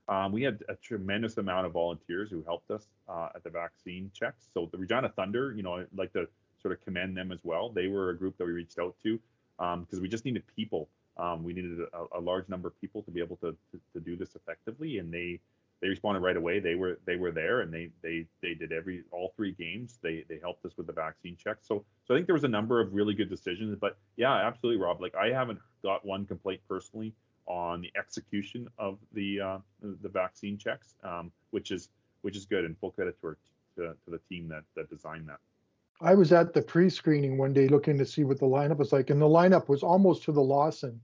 Um, we had a tremendous amount of volunteers who helped us uh, at the vaccine checks. So the Regina Thunder, you know, I'd like to sort of commend them as well. They were a group that we reached out to because um, we just needed people. Um, we needed a, a, large number of people to be able to, to, to, do this effectively, and they they responded right away. They were they were there, and they they they did every all three games. They they helped us with the vaccine check. So so I think there was a number of really good decisions. But yeah, absolutely, Rob. Like I haven't got one complaint personally on the execution of the uh, the vaccine checks, um, which is which is good, and full credit to our to, to the team that that designed that. I was at the pre-screening one day looking to see what the lineup was like, and the lineup was almost to the Lawson.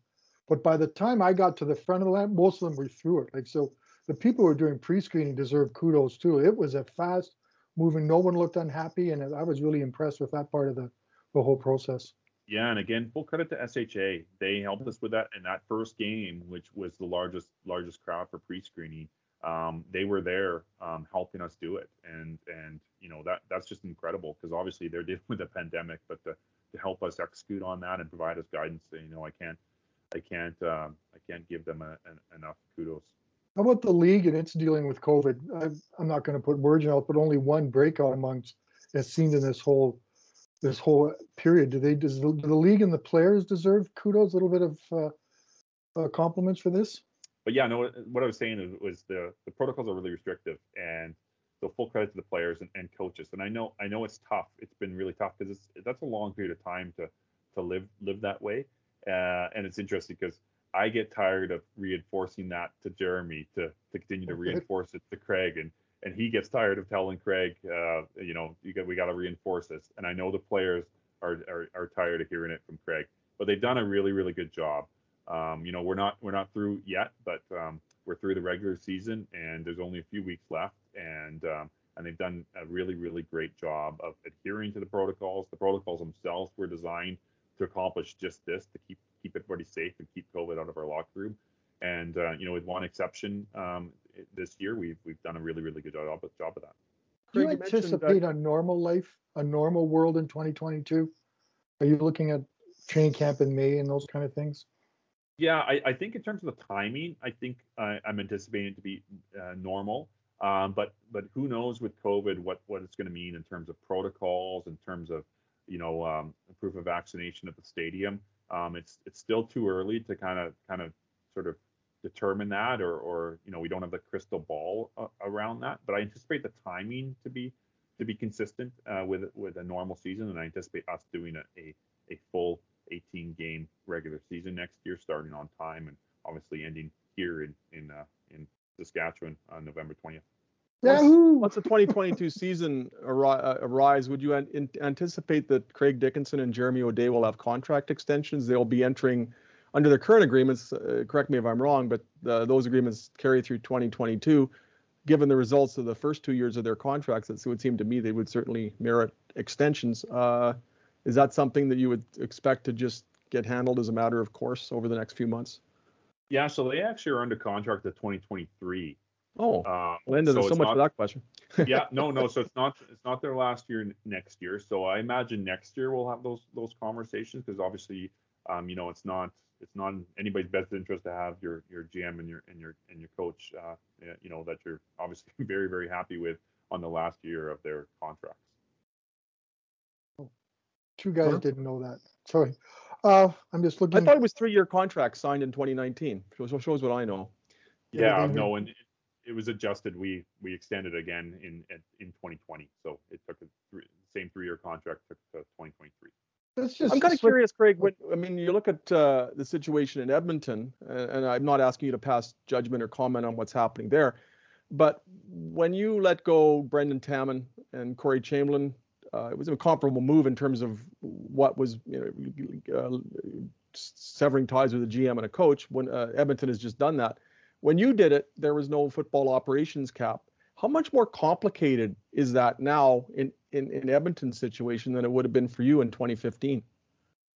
But by the time I got to the front of the line, most of them were through it. Like so, the people who were doing pre-screening deserve kudos too. It was a fast moving. No one looked unhappy, and I was really impressed with that part of the the whole process. Yeah, and again, full credit to SHA. They helped us with that in that first game, which was the largest largest crowd for pre-screening um, they were there um, helping us do it, and and you know that that's just incredible because obviously they're dealing with a pandemic, but to, to help us execute on that and provide us guidance, you know, I can't I can't um, I can't give them a, a, enough kudos. How about the league and its dealing with COVID? I, am not going to put words in but only one breakout amongst as seen in this whole this whole period. Do they does the, do the league and the players deserve kudos? A little bit of uh, uh, compliments for this but yeah, no, what I was saying was the the protocols are really restrictive, and so full credit to the players and, and coaches. And I know I know it's tough. It's been really tough because it's that's a long period of time to to live live that way. Uh, and it's interesting because I get tired of reinforcing that to Jeremy to, to continue to reinforce it to Craig, and and he gets tired of telling Craig, uh, you know, you got we got to reinforce this. And I know the players are, are are tired of hearing it from Craig, but they've done a really really good job. Um, you know, we're not we're not through yet, but um, we're through the regular season, and there's only a few weeks left, and um, and they've done a really really great job of adhering to the protocols. The protocols themselves were designed to accomplish just this: to keep keep everybody safe and keep COVID out of our locker room. And uh, you know, with one exception, um, this year we've we've done a really really good job job of that. Do you anticipate a normal life, a normal world in 2022? Are you looking at training camp in May and those kind of things? Yeah, I, I think in terms of the timing, I think uh, I'm anticipating it to be uh, normal. Um, but but who knows with COVID what what it's going to mean in terms of protocols, in terms of you know um, proof of vaccination at the stadium. Um, it's it's still too early to kind of kind of sort of determine that, or or you know we don't have the crystal ball uh, around that. But I anticipate the timing to be to be consistent uh, with with a normal season, and I anticipate us doing a a, a full 18 game regular season next year, starting on time and obviously ending here in in uh, in Saskatchewan on November 20th. Once, once the 2022 season uh, arise, would you an- anticipate that Craig Dickenson and Jeremy O'Day will have contract extensions? They'll be entering under their current agreements. Uh, correct me if I'm wrong, but uh, those agreements carry through 2022. Given the results of the first two years of their contracts, it would seem to me they would certainly merit extensions. Uh, is that something that you would expect to just get handled as a matter of course over the next few months? Yeah, so they actually are under contract to 2023. Oh, uh, Linda, so there's so much not, for that question. yeah, no, no. So it's not it's not their last year next year. So I imagine next year we'll have those those conversations because obviously um, you know, it's not it's not in anybody's best interest to have your your GM and your and your and your coach, uh, you know, that you're obviously very very happy with on the last year of their contracts. Two guys Sure. didn't know that. Sorry. Uh, I'm just looking. I thought it was three-year contracts signed in 2019. Shows, shows what I know. Yeah, Yeah, no, and it, it was adjusted. We we extended again in in 2020, so it took a three, same three-year contract took to 2023. Just I'm kind of curious, Craig. When, I mean, you look at uh, the situation in Edmonton, and, and I'm not asking you to pass judgment or comment on what's happening there, but when you let go Brendan Taman and Corey Chamberlain, uh, it was a comparable move in terms of what was you know, uh, severing ties with a GM and a coach. When uh, Edmonton has just done that, when you did it, there was no football operations cap. How much more complicated is that now in, in, in Edmonton's situation than it would have been for you in 2015?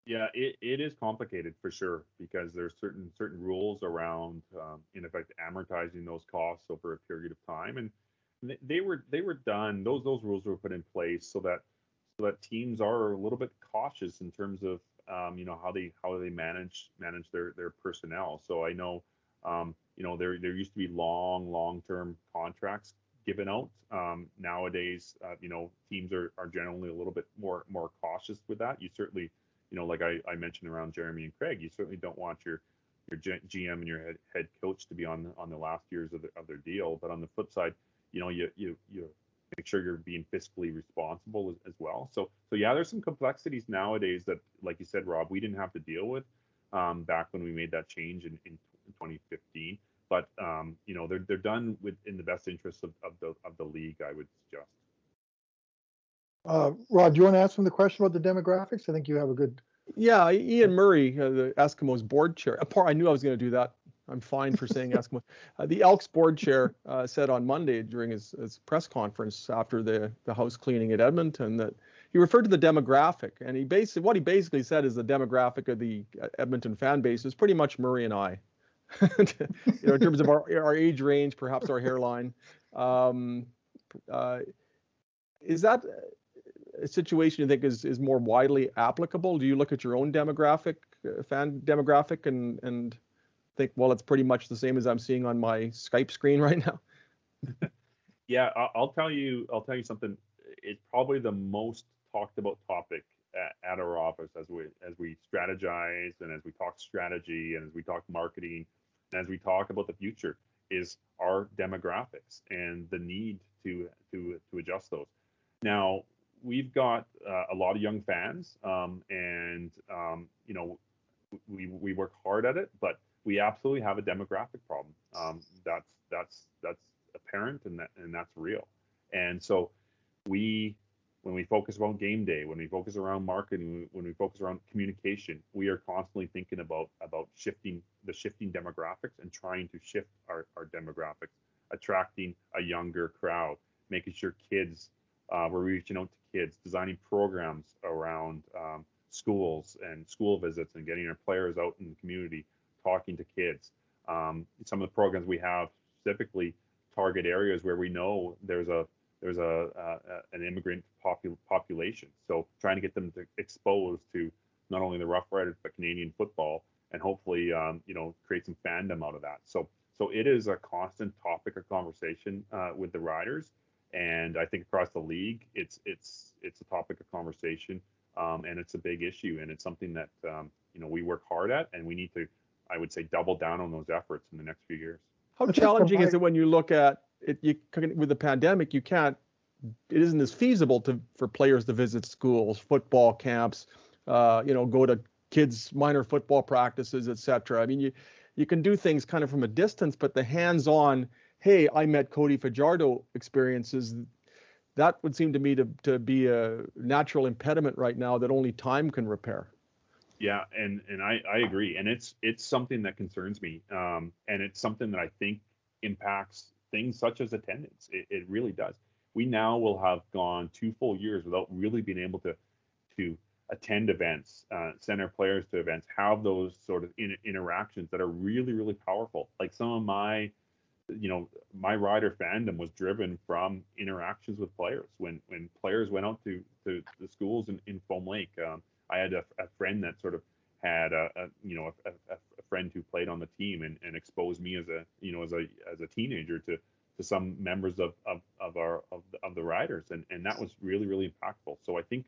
Yeah, it, it is complicated for sure because there's certain certain rules around, um, in effect, amortizing those costs over a period of time, and they, were they were done. Those those rules were put in place so that so that teams are a little bit cautious in terms of um, you know how they how they manage manage their their personnel. So I know um, you know there there used to be long long term contracts given out. Um, nowadays, uh, you know teams are are generally a little bit more more cautious with that. You certainly you know, like I, I mentioned around Jeremy and Craig, you certainly don't want your your G- GM and your head, head coach to be on on the last years of, the, of their deal. But on the flip side, you know, you you you make sure you're being fiscally responsible as, as well. So so yeah, there's some complexities nowadays that, like you said, Rob, we didn't have to deal with um, back when we made that change in, in 2015. But um, you know, they're they're done with in the best interest of, of the of the league, I would suggest. Uh, Rod, do you want to ask him the question about the demographics? I think you have a good. Yeah, Ian Murray, uh, the Eskimos board chair. uh, par- I knew I was going to do that. I'm fine for saying Eskimos. Uh, the Elks board chair uh, said on Monday during his, his press conference after the, the house cleaning at Edmonton that he referred to the demographic, and he basically what he basically said is the demographic of the uh, Edmonton fan base is pretty much Murray and I. you know, in terms of our our age range, perhaps our hairline. Um, uh, is that a situation you think is is more widely applicable? Do you look at your own demographic, uh, fan demographic, and and think, well, it's pretty much the same as I'm seeing on my Skype screen right now? Yeah, I'll tell you. I'll tell you something. It's probably the most talked about topic at, at our office as we as we strategize and as we talk strategy and as we talk marketing as we talk about the future is our demographics and the need to to to adjust those. Now we've got uh, a lot of young fans, um, and um, you know we we work hard at it, but we absolutely have a demographic problem. Um, that's that's that's apparent and that and that's real. And so we when we focus around game day, when we focus around marketing, when we focus around communication, we are constantly thinking about about shifting the shifting demographics and trying to shift our, our demographics, attracting a younger crowd, making sure kids uh, we're reaching out to kids, designing programs around um, schools and school visits and getting our players out in the community, talking to kids. Um, some of the programs we have specifically target areas where we know there's a there's a, uh, an immigrant popul- population. So trying to get them to exposed to not only the Roughriders but Canadian football, and hopefully um, you know create some fandom out of that. So so it is a constant topic of conversation uh, with the riders, and I think across the league, it's it's it's a topic of conversation, um, and it's a big issue, and it's something that um, you know we work hard at, and we need to, I would say, double down on those efforts in the next few years. How I think for challenging is it when you look at it? You with the pandemic, you can't. It isn't as feasible to for players to visit schools, football camps, uh, you know, go to kids' minor football practices, etc. I mean, you you can do things kind of from a distance, but the hands-on, hey, I met Cody Fajardo experiences, that would seem to me to to be a natural impediment right now that only time can repair. Yeah, and and I I agree, and it's it's something that concerns me, um, and it's something that I think impacts things such as attendance. It, it really does. We now will have gone two full years without really being able to to attend events, uh, send our players to events, have those sort of in, interactions that are really really powerful. Like some of my, you know, my rider fandom was driven from interactions with players. When when players went out to to the schools in, in Foam Lake, um, I had a, a friend that sort of had a, a you know a, a, a, friend who played on the team and, and exposed me as a you know as a as a teenager to to some members of of, of our of the, of the riders. And and that was really really impactful. So i think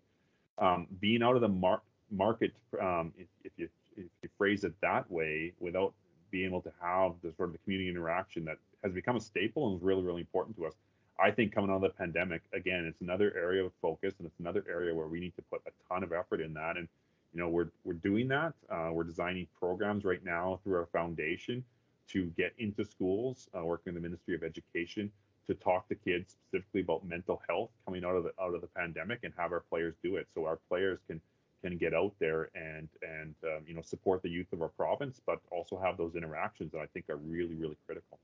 um, being out of the mar- market um, if, if you if you phrase it that way without being able to have the sort of the community interaction that has become a staple and is really really important to us i think coming out of the pandemic again it's another area of focus and it's another area where we need to put a ton of effort in that. And you know we're we're doing that uh, we're designing programs right now through our foundation to get into schools, uh, working in the Ministry of Education, to talk to kids specifically about mental health coming out of the out of the pandemic, and have our players do it, so our players can can get out there and and um, you know support the youth of our province, but also have those interactions that I think are really really critical.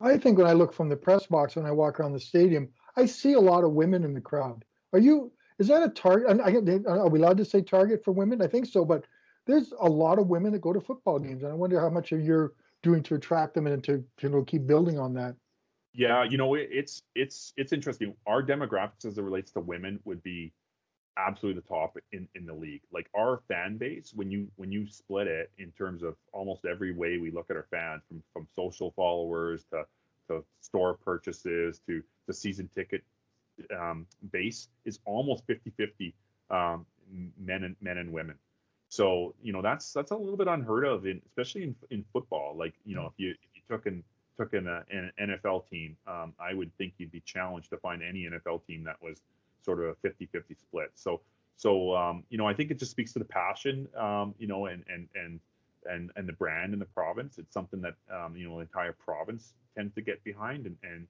I think when I look from the press box when I walk around the stadium, I see a lot of women in the crowd. Are you? Is that a target? Uh, are we allowed to say target for women? I think so, but there's a lot of women that go to football games, and I wonder how much of your doing to attract them and to you know keep building on that? Yeah, you know it's it's it's interesting. Our demographics as it relates to women would be absolutely the top in in the league. Like our fan base, when you when you split it in terms of almost every way we look at our fans, from from social followers to to store purchases to the season ticket um, base, is almost 50-50 um, men and men and women. So you know that's that's a little bit unheard of, in, especially in, in football. Like you know, if you if you took an took an, uh, an NFL team, um, I would think you'd be challenged to find any NFL team that was sort of a 50-50 split. So so um, you know, I think it just speaks to the passion, um, you know, and and and and and the brand in the province. It's something that um, you know the entire province tends to get behind, and and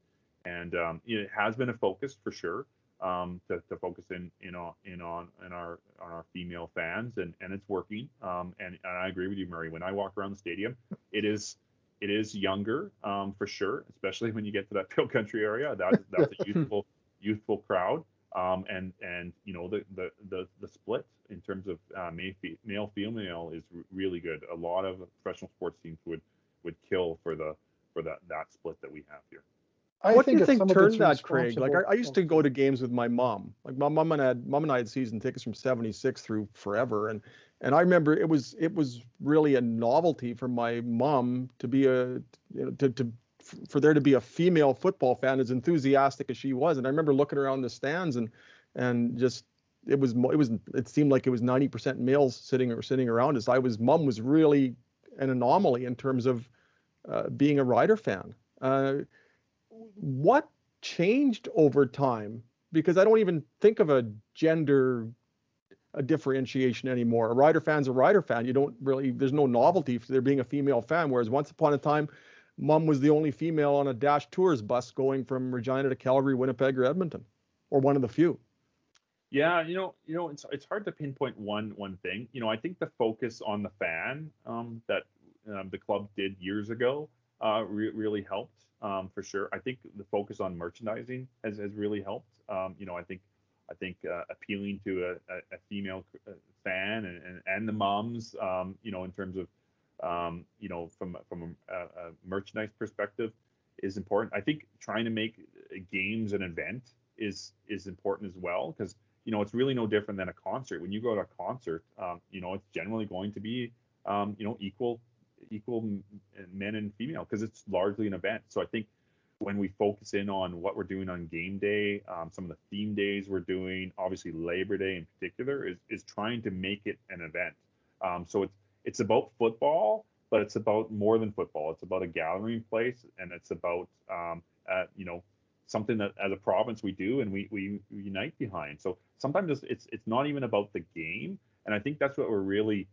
and um, it has been a focus for sure um, to, to focus in in on in on in our on our female fans, and and it's working. Um, and, and I agree with you, Murray. When I walk around the stadium, it is it is younger um, for sure, especially when you get to that Pil Country area. That's that's a youthful youthful crowd. Um, and and you know the the the, the split in terms of uh, male female is really good. A lot of professional sports teams would would kill for the for that that split that we have here. I what do you think turned that, Craig? Like I, I, used to go to games with my mom. Like my mom and I had mom and I had season tickets from '76 through forever, and and I remember it was it was really a novelty for my mom to be a you know to to for there to be a female football fan as enthusiastic as she was. And I remember looking around the stands and and just it was it was it seemed like it was 90% males sitting or sitting around us. I was mom was really an anomaly in terms of uh, being a Rider fan. Uh, what changed over time? Because I don't even think of a gender a differentiation anymore. A Rider fan's a Rider fan. You don't really there's no novelty for there being a female fan. Whereas once upon a time, mom was the only female on a Dash Tours bus going from Regina to Calgary, Winnipeg, or Edmonton, or one of the few. Yeah, you know, you know, it's it's hard to pinpoint one one thing. You know, I think the focus on the fan um, that um, the club did years ago uh, re- really helped um, for sure. I think the focus on merchandising has, has really helped. Um, you know, I think I think uh, appealing to a, a, a, female uh, fan and, and, and the moms, um, you know, in terms of um, you know from from a, a, merchandise perspective is important. I think trying to make games an event is is important as well because you know it's really no different than a concert. When you go to a concert, um, you know it's generally going to be um, you know equal equal men and female because it's largely an event. So I think when we focus in on what we're doing on game day, um, some of the theme days we're doing, obviously Labor Day in particular, is is trying to make it an event. Um, so it's it's about football, but it's about more than football. It's about a gathering place, and it's about um, uh, you know something that as a province we do and we, we unite behind. So sometimes it's, it's it's not even about the game, and I think that's what we're really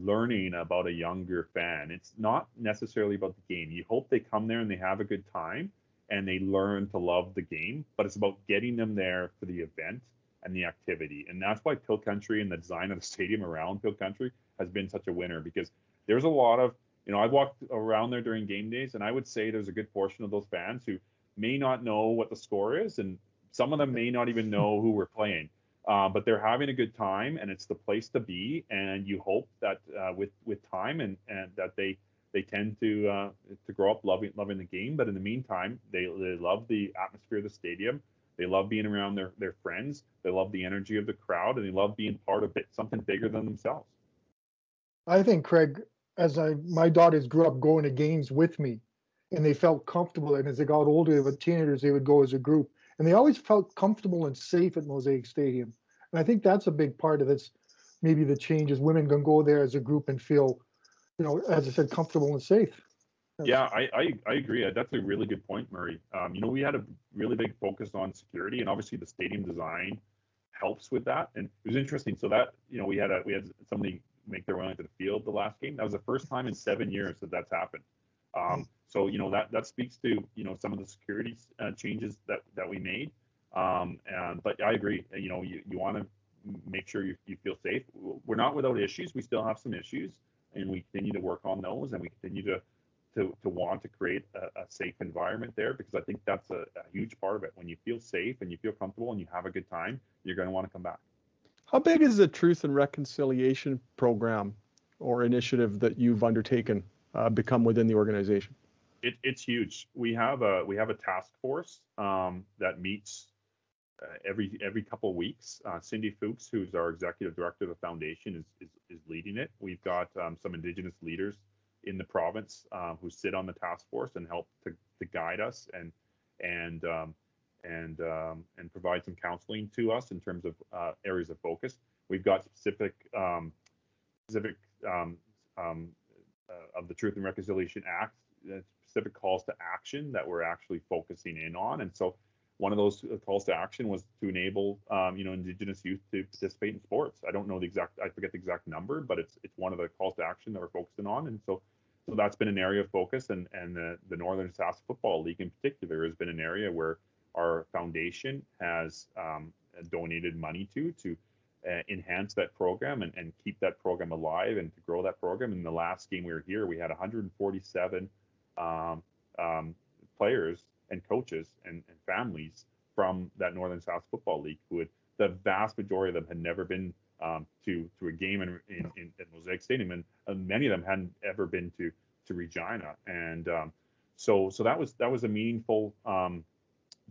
learning about a younger fan. It's not necessarily about the game. You hope they come there and they have a good time and they learn to love the game, but it's about getting them there for the event and the activity. And that's why Pil Country and the design of the stadium around Pil Country has been such a winner because there's a lot of, you know, I've walked around there during game days and I would say there's a good portion of those fans who may not know what the score is and some of them may not even know who we're playing. Uh, but they're having a good time and it's the place to be and you hope that uh, with with time and and that they they tend to uh, to grow up loving loving the game. But in the meantime they, they love the atmosphere of the stadium. They love being around their their friends. They love the energy of the crowd and they love being part of it, something bigger than themselves. I think Craig, as I my daughters grew up going to games with me, and they felt comfortable. And as they got older, with teenagers, they would go as a group, and they always felt comfortable and safe at Mosaic Stadium. And I think that's a big part of this. Maybe the change is women can go there as a group and feel, you know, as I said, comfortable and safe. Yeah, I, I, I agree. That's a really good point, Murray. Um, you know, we had a really big focus on security, and obviously the stadium design helps with that. And it was interesting. So that you know, we had a we had somebody make their way onto the field the last game. That was the first time in seven years that that's happened. Um, so you know that that speaks to you know some of the security uh, changes that that we made. Um, and but I agree. You know, you, you want to make sure you, you feel safe. We're not without issues. We still have some issues, and we continue to work on those, and we continue to to, to want to create a, a safe environment there because I think that's a, a, huge part of it. When you feel safe and you feel comfortable and you have a good time, you're going to want to come back. How big is the Truth and Reconciliation program or initiative that you've undertaken uh, become within the organization? It, it's huge. We have a we have a task force um, that meets uh, every every couple of weeks. Uh, Cindy Fuchs, who's our executive director of the foundation, is is, is leading it. We've got um, some Indigenous leaders in the province um, who sit on the task force and help to, to guide us and and um, and um, and provide some counseling to us in terms of uh, areas of focus. We've got specific specific uh, of the Truth and Reconciliation Act specific calls to action that we're actually focusing in on, and so one of those uh, calls to action was to enable um, you know indigenous youth to participate in sports. I don't know the exact i forget the exact number but it's it's one of the calls to action that we're focusing on. And so so that's been an area of focus. And and the, the northern Sask football league in particular has been an area where our foundation has um, donated money to to uh, enhance that program and, and keep that program alive and to grow that program. In the last game we were here, we had 147 um, um, players and coaches and, and families from that Northern Sask Football League who had the vast majority of them had never been um, to to a game in, in, in, in Mosaic Stadium, and, and, many of them hadn't ever been to to Regina, and um, so so that was that was a meaningful um,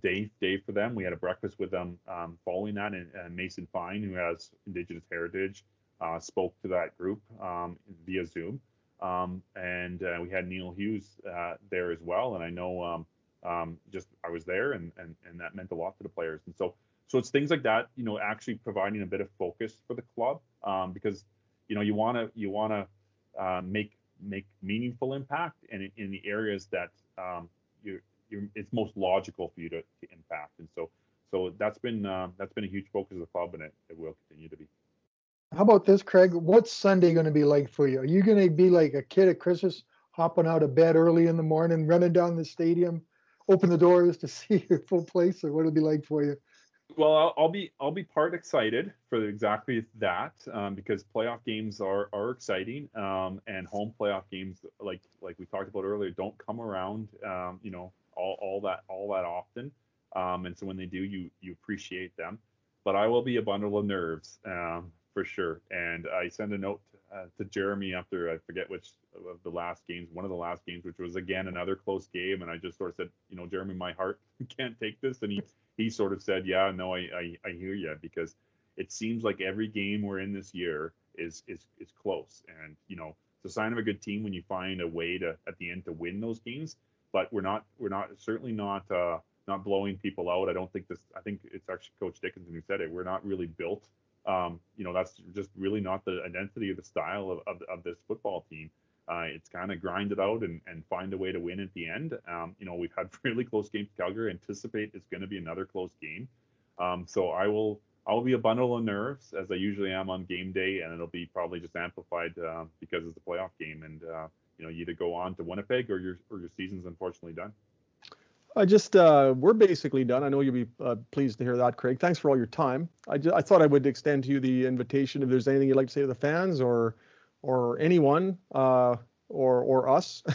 day day for them. We had a breakfast with them um, following that, and, and, Mason Fine, who has Indigenous heritage, uh, spoke to that group um, via Zoom, um, and uh, we had Neil Hughes uh, there as well, and I know um, just I was there and, and and that meant a lot to the players. And so so it's things like that, you know, actually providing a bit of focus for the club um, because you know you want to you want to uh, make make meaningful impact and in, in the areas that um, you you it's most logical for you to, to impact. And so so that's been uh, that's been a huge focus of the club and it, it will continue to be. How about this, Craig? What's Sunday going to be like for you? Are you going to be like a kid at Christmas, hopping out of bed early in the morning, running down the stadium, open the doors to see your full place, or what it'll be like for you? Well, I'll, be I'll be part excited for exactly that um, because playoff games are are exciting um, and home playoff games like like we talked about earlier don't come around um, you know all, all that all that often um, and so when they do you you appreciate them but I will be a bundle of nerves um, for sure and I send a note uh, to Jeremy after I forget which of the last games, one of the last games, which was again another close game, and I just sort of said, you know, Jeremy, my heart can't take this, and he he sort of said, yeah, no, I I, I hear you because it seems like every game we're in this year is is is close, and you know, it's a sign of a good team when you find a way to at the end to win those games, but we're not we're not certainly not uh not blowing people out. I don't think this. I think it's actually Coach Dickenson who said it. We're not really built um, you know, that's just really not the identity of the style of, of, of this football team. Uh, it's kind of grind it out and, and find a way to win at the end. Um, you know, we've had really close games. Calgary anticipate it's going to be another close game. Um, so I will I will be a bundle of nerves as I usually am on game day, and it'll be probably just amplified uh, because it's a playoff game, and uh, you know you either go on to Winnipeg or your or your season's unfortunately done. I just uh, we're basically done. I know you'll be uh, pleased to hear that, Craig. Thanks for all your time. I, just, I thought I would extend to you the invitation if there's anything you'd like to say to the fans or or anyone uh, or or us.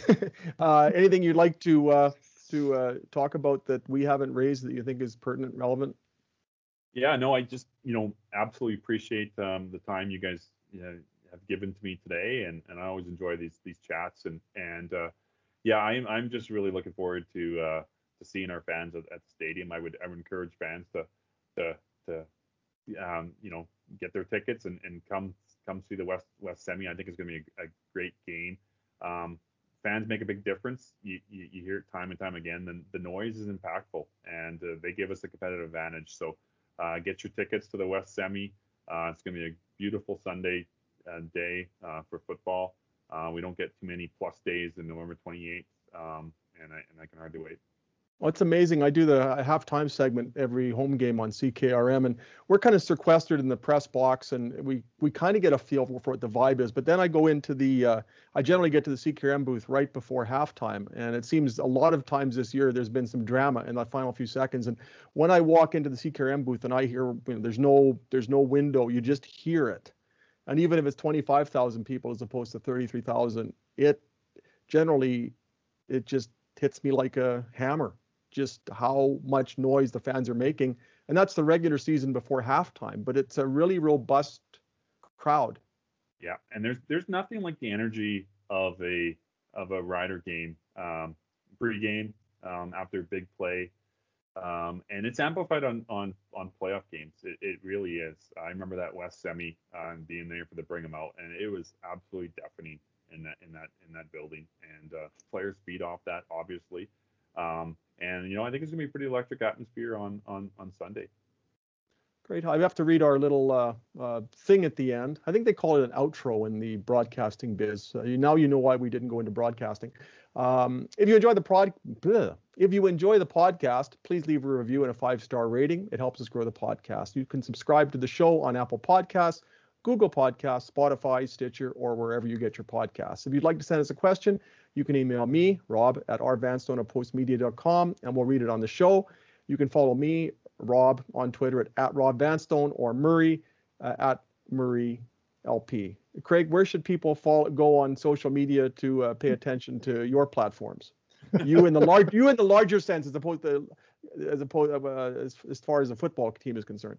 Uh, anything you'd like to uh, to uh, talk about that we haven't raised that you think is pertinent, relevant? Yeah, no, I just you know absolutely appreciate um, the time you guys you know, have given to me today, and and I always enjoy these these chats and and yeah, I'm I'm just really looking forward to to seeing our fans at, at the stadium. I would I would encourage fans to to to um, you know get their tickets and, and come come see the West West Semi. I think it's going to be a, a great game. Um, fans make a big difference. You, you, you, hear it time and time again. The, the noise is impactful, and uh, they give us a competitive advantage. So uh, get your tickets to the West Semi. Uh, it's going to be a beautiful Sunday uh, day uh, for football. Uh, we don't get too many plus days in November 28th, um, and, I, and I can hardly wait. Well, it's amazing. I do the halftime segment every home game on CKRM, and we're kind of sequestered in the press box, and we we kind of get a feel for what the vibe is. But then I go into the, uh, I generally get to the CKRM booth right before halftime, and it seems a lot of times this year there's been some drama in the final few seconds. And when I walk into the CKRM booth and I hear, you know, there's no there's no window, you just hear it, and even if it's 25,000 people as opposed to 33,000, it generally it just hits me like a hammer just how much noise the fans are making. And that's the regular season before halftime, but it's a really robust crowd. Yeah, and there's there's nothing like the energy of a of a Rider game um, pregame um, after big play, um, and it's amplified on on on playoff games. It, it really is. I remember that West semi uh, being there for the bring them out, and it was absolutely deafening in that in that in that building. And uh, players feed off that, obviously. Um, and you know, I think it's gonna be a pretty electric atmosphere on on on Sunday. Great. I have to read our little uh, uh, thing at the end. I think they call it an outro in the broadcasting biz. Uh, now you know why we didn't go into broadcasting. Um, if you enjoy the prod, bleh, if you enjoy the podcast, please leave a review and a five star rating. It helps us grow the podcast. You can subscribe to the show on Apple Podcasts, Google Podcasts, Spotify, Stitcher, or wherever you get your podcasts. If you'd like to send us a question, you can email me, Rob, at rvanstone and we'll read it on the show. You can follow me, Rob, on Twitter at, at Rob Vanstone or Murray uh, at Murray LP. Craig, where should people follow, go on social media to uh, pay attention to your platforms? You in the large, you in the larger sense, as opposed to, as opposed uh, as, as far as the football team is concerned.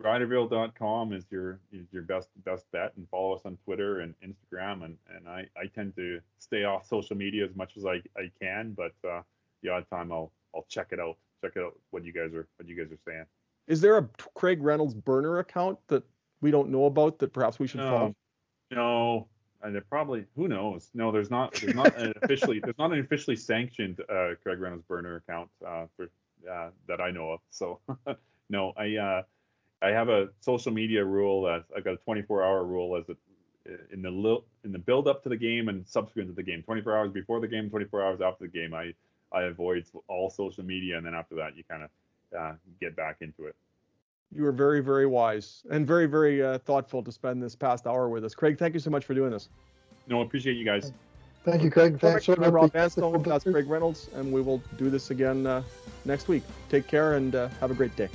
Riderville.com is your is your best best bet, and follow us on Twitter and Instagram. And and I, I tend to stay off social media as much as I, I can, but uh, the odd time I'll I'll check it out, check it out what you guys are what you guys are saying. Is there a Craig Reynolds burner account that we don't know about that perhaps we should no, follow? No, and it probably who knows? No, there's not there's not an officially there's not an officially sanctioned uh, Craig Reynolds burner account uh, for uh, that I know of. So no, I uh, I have a social media rule that I've got a 24 hour rule as it in the in the build up to the game and subsequent to the game. 24 hours before the game, 24 hours after the game. I I avoid all social media, and then after that, you kind of uh, get back into it. You were very, very wise and very, very uh, thoughtful to spend this past hour with us. Craig, thank you so much for doing this. No, appreciate you guys. Thank you, Craig. Thanks for Rob Vanstone. That's Craig Reynolds, and we will do this again uh, next week. Take care and uh, have a great day.